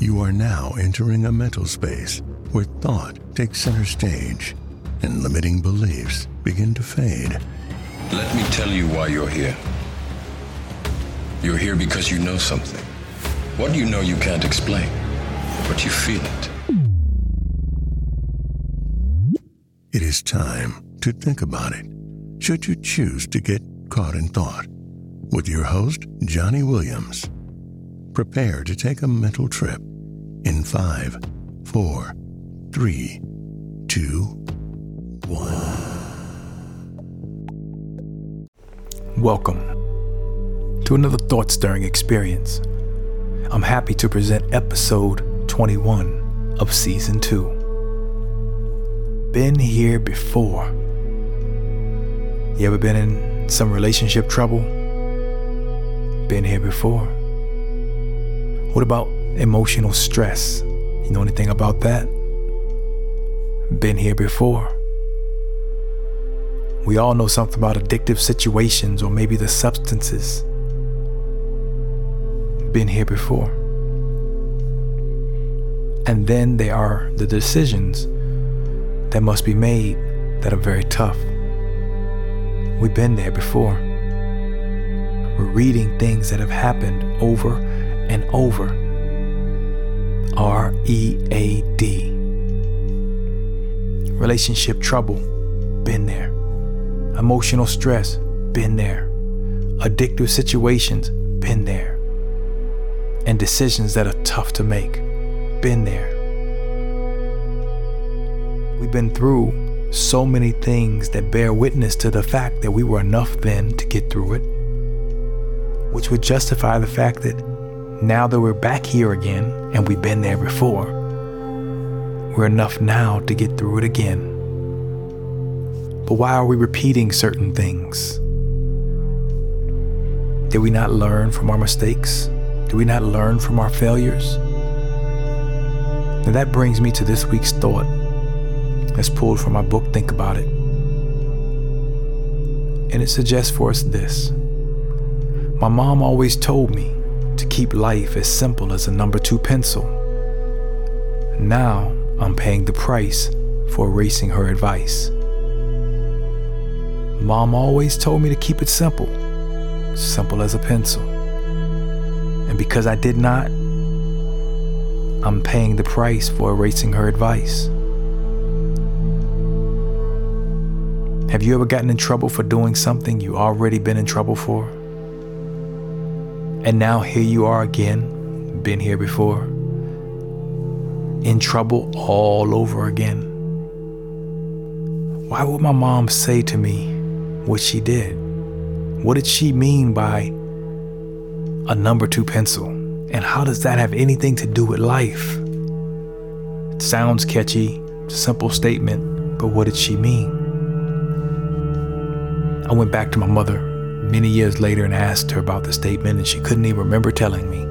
You are now entering a mental space where thought takes center stage and limiting beliefs begin to fade. Let me tell you why you're here. You're here because you know something. What you know you can't explain, but you feel it. It is time to think about it, should you choose to get caught in thought. With your host, Johnny Williams. Prepare to take a mental trip in five, four, three, two, one. Welcome to another thought stirring experience. I'm happy to present episode 21 of season 2. Been here before. You ever been in some relationship trouble? Been here before. What about emotional stress? You know anything about that? Been here before. We all know something about addictive situations or maybe the substances. Been here before. And then there are the decisions that must be made that are very tough. We've been there before. We're reading things that have happened over and over. R E A D. Relationship trouble, been there. Emotional stress, been there. Addictive situations, been there. And decisions that are tough to make, been there. We've been through so many things that bear witness to the fact that we were enough then to get through it, which would justify the fact that now that we're back here again and we've been there before, we're enough now to get through it again. But why are we repeating certain things? Did we not learn from our mistakes? Did we not learn from our failures? Now that brings me to this week's thought that's pulled from my book, Think About It. And it suggests for us this My mom always told me keep life as simple as a number two pencil. Now I'm paying the price for erasing her advice. Mom always told me to keep it simple, simple as a pencil. And because I did not, I'm paying the price for erasing her advice. Have you ever gotten in trouble for doing something you already been in trouble for? And now here you are again, been here before, in trouble all over again. Why would my mom say to me what she did? What did she mean by a number two pencil? And how does that have anything to do with life? It sounds catchy, simple statement, but what did she mean? I went back to my mother many years later and asked her about the statement, and she couldn't even remember telling me.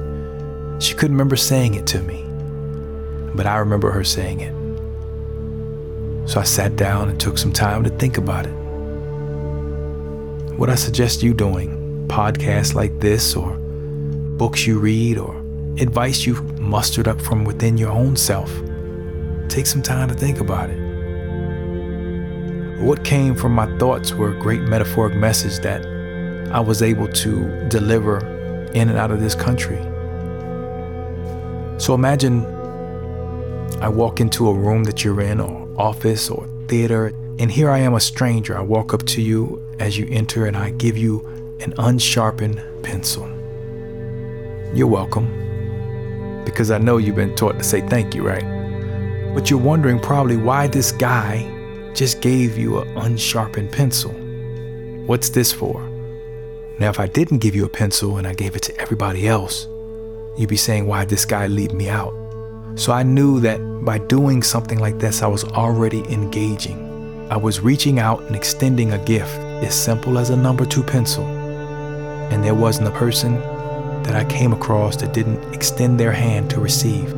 She couldn't remember saying it to me, but I remember her saying it. So I sat down and took some time to think about it. What I suggest you doing, podcasts like this, or books you read, or advice you've mustered up from within your own self, take some time to think about it. What came from my thoughts were a great metaphoric message that I was able to deliver in and out of this country. So imagine I walk into a room that you're in, or office, or theater, and here I am, a stranger. I walk up to you as you enter, and I give you an unsharpened pencil. You're welcome, because I know you've been taught to say thank you, right? But you're wondering probably why this guy just gave you an unsharpened pencil. What's this for? Now, if I didn't give you a pencil and I gave it to everybody else, you'd be saying, why this guy leave me out? So I knew that by doing something like this, I was already engaging. I was reaching out and extending a gift as simple as a number two pencil. And there wasn't a person that I came across that didn't extend their hand to receive,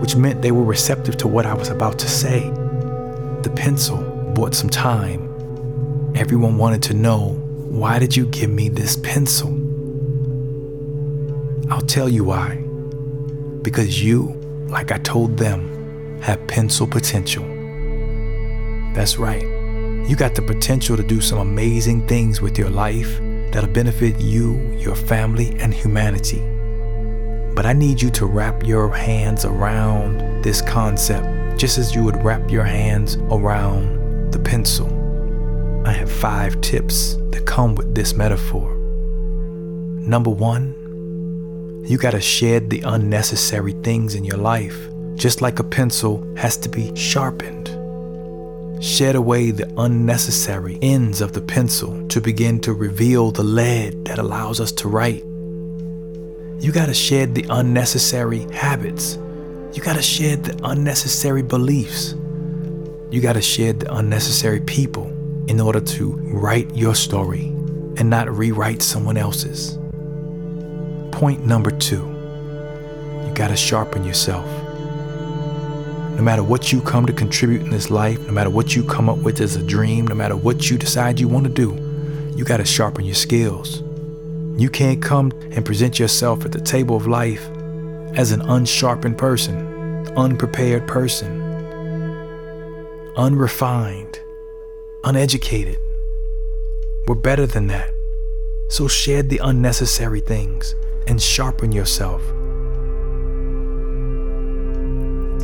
which meant they were receptive to what I was about to say. The pencil bought some time. Everyone wanted to know why did you give me this pencil? I'll tell you why. Because you like I told them, have pencil potential. That's right. You got the potential to do some amazing things with your life that'll benefit you, your family, and humanity. But I need you to wrap your hands around this concept just as you would wrap your hands around the pencil. I have five tips that come with this metaphor. Number one, you got to shed the unnecessary things in your life, just like a pencil has to be sharpened. Shed away the unnecessary ends of the pencil to begin to reveal the lead that allows us to write. You got to shed the unnecessary habits you got to shed the unnecessary beliefs. You got to shed the unnecessary people in order to write your story and not rewrite someone else's. Point number two you got to sharpen yourself. No matter what you come to contribute in this life, no matter what you come up with as a dream, no matter what you decide you want to do, you got to sharpen your skills. You can't come and present yourself at the table of life as an unsharpened person, unprepared person, unrefined, uneducated. We're better than that. So shed the unnecessary things and sharpen yourself.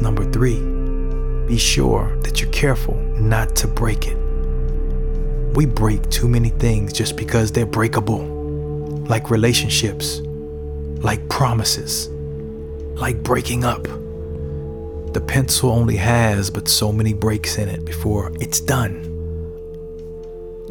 Number three, be sure that you're careful not to break it. We break too many things just because they're breakable, like relationships, like promises, like breaking up. The pencil only has but so many breaks in it before it's done.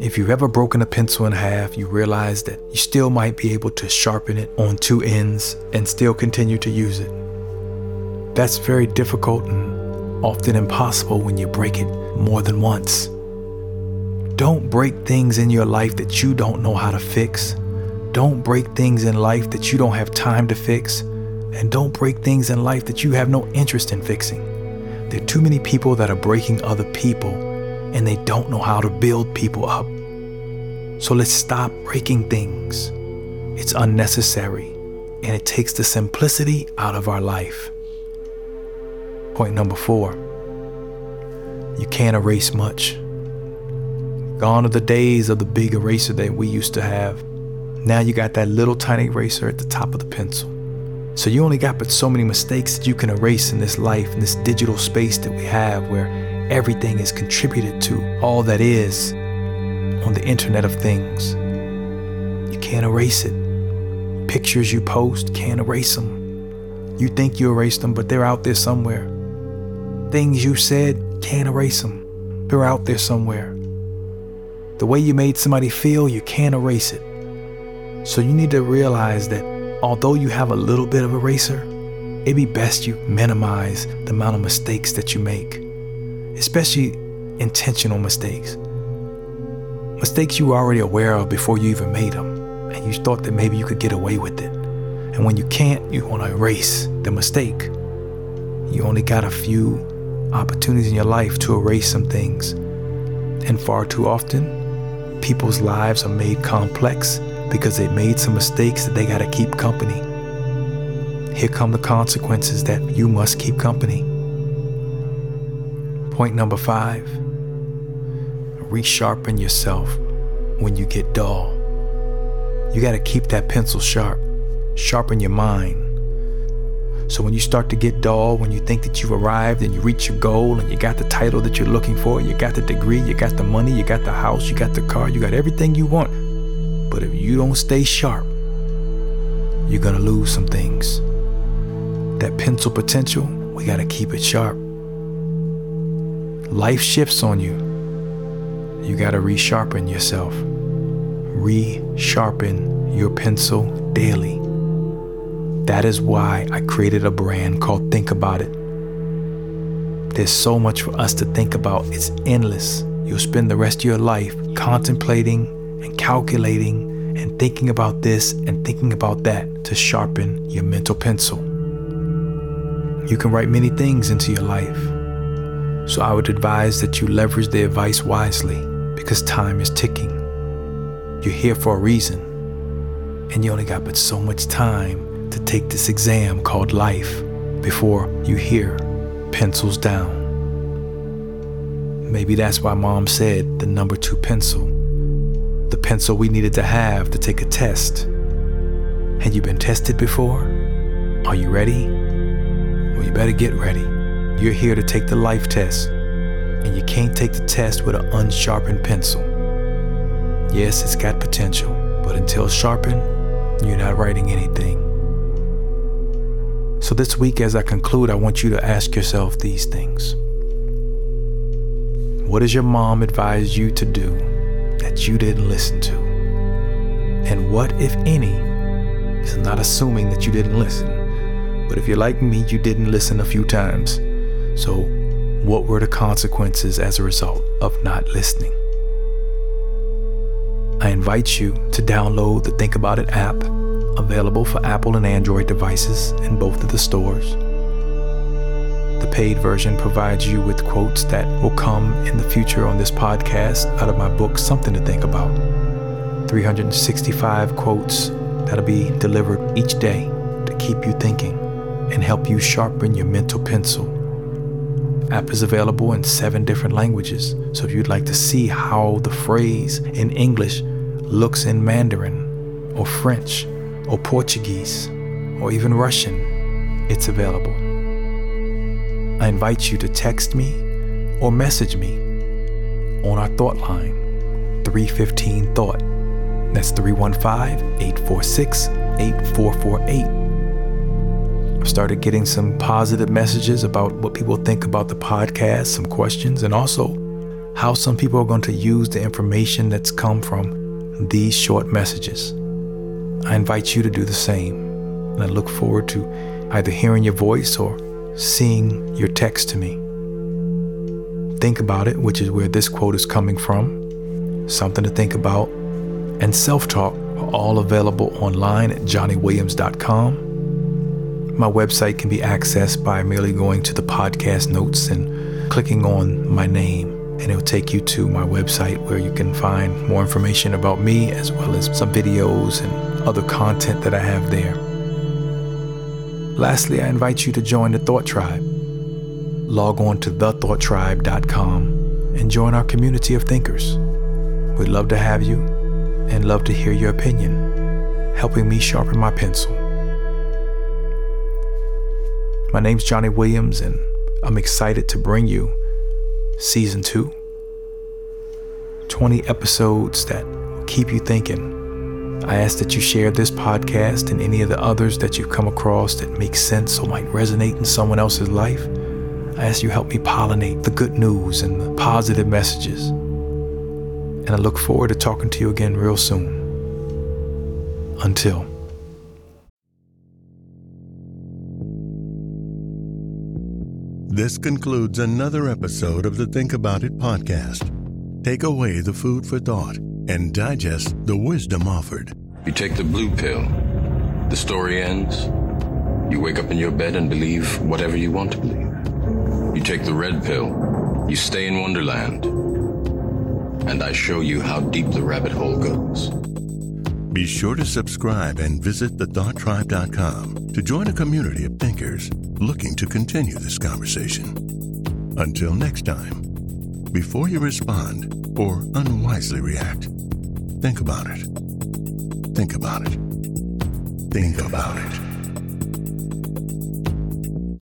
If you've ever broken a pencil in half, you realize that you still might be able to sharpen it on two ends and still continue to use it. That's very difficult and often impossible when you break it more than once. Don't break things in your life that you don't know how to fix. Don't break things in life that you don't have time to fix. And don't break things in life that you have no interest in fixing. There are too many people that are breaking other people and they don't know how to build people up. So let's stop breaking things. It's unnecessary and it takes the simplicity out of our life. Point number four you can't erase much. Gone are the days of the big eraser that we used to have. Now you got that little tiny eraser at the top of the pencil. So you only got but so many mistakes that you can erase in this life, in this digital space that we have where everything is contributed to all that is on the Internet of Things. You can't erase it. Pictures you post, can't erase them. You think you erased them, but they're out there somewhere. Things you said, can't erase them. They're out there somewhere. The way you made somebody feel, you can't erase it. So you need to realize that although you have a little bit of eraser, it'd be best you minimize the amount of mistakes that you make, especially intentional mistakes. Mistakes you were already aware of before you even made them, and you thought that maybe you could get away with it. And when you can't, you want to erase the mistake. You only got a few opportunities in your life to erase some things. And far too often, people's lives are made complex because they made some mistakes that they got to keep company. Here come the consequences that you must keep company. Point number five resharpen yourself when you get dull. You got to keep that pencil sharp, sharpen your mind. So when you start to get dull, when you think that you've arrived and you reach your goal and you got the title that you're looking for, you got the degree, you got the money, you got the house, you got the car, you got everything you want, but if you don't stay sharp, you're gonna lose some things. That pencil potential, we gotta keep it sharp. Life shifts on you. You gotta resharpen yourself. Resharpen your pencil daily. That is why I created a brand called Think About It. There's so much for us to think about, it's endless. You'll spend the rest of your life contemplating and calculating and thinking about this and thinking about that to sharpen your mental pencil. You can write many things into your life. So I would advise that you leverage the advice wisely because time is ticking. You're here for a reason, and you only got but so much time to take this exam called life. before you hear pencils down. Maybe that's why mom said the number two pencil, the pencil we needed to have to take a test. Had you been tested before? Are you ready? Well, you better get ready. You're here to take the life test, and you can't take the test with an unsharpened pencil. Yes, it's got potential, but until sharpened, you're not writing anything. So, this week, as I conclude, I want you to ask yourself these things. What does your mom advise you to do that you didn't listen to? And what, if any, is not assuming that you didn't listen, but if you're like me, you didn't listen a few times. So, what were the consequences as a result of not listening? I invite you to download the Think About It app, available for Apple and Android devices in both of the stores. The paid version provides you with quotes that will come in the future on this podcast out of my book, Something to Think About. 365 quotes that'll be delivered each day to keep you thinking and help you sharpen your mental pencil. App is available in seven different languages, so if you'd like to see how the phrase in English looks in Mandarin, or French, or Portuguese, or even Russian, it's available. I invite you to text me or message me on our thought line 315 Thought. That's 315 846 8448. I've started getting some positive messages about what people think about the podcast, some questions, and also how some people are going to use the information that's come from these short messages. I invite you to do the same, and I look forward to either hearing your voice or seeing your text to me. Think about it, which is where this quote is coming from, something to think about, and self talk are all available online at johnnywilliams.com. My website can be accessed by merely going to the podcast notes and clicking on my name and it'll take you to my website where you can find more information about me as well as some videos and other content that I have there. Lastly, I invite you to join the Thought Tribe. Log on to thethoughttribe.com and join our community of thinkers. We'd love to have you and love to hear your opinion, helping me sharpen my pencil. My name's Johnny Williams, and I'm excited to bring you Season 2. 20 episodes that keep you thinking. I ask that you share this podcast and any of the others that you come across that make sense or might resonate in someone else's life. I ask you help me pollinate the good news and the positive messages. And I look forward to talking to you again real soon. Until. This concludes another episode of the Think About It podcast. Take away the food for thought and digest the wisdom offered. You take the blue pill, the story ends. You wake up in your bed and believe whatever you want to believe. You take the red pill, you stay in Wonderland. And I show you how deep the rabbit hole goes. Be sure to subscribe and visit thethoughttribe.com to join a community of thinkers looking to continue this conversation. Until next time, before you respond or unwisely react, think about it. Think about it. Think about it.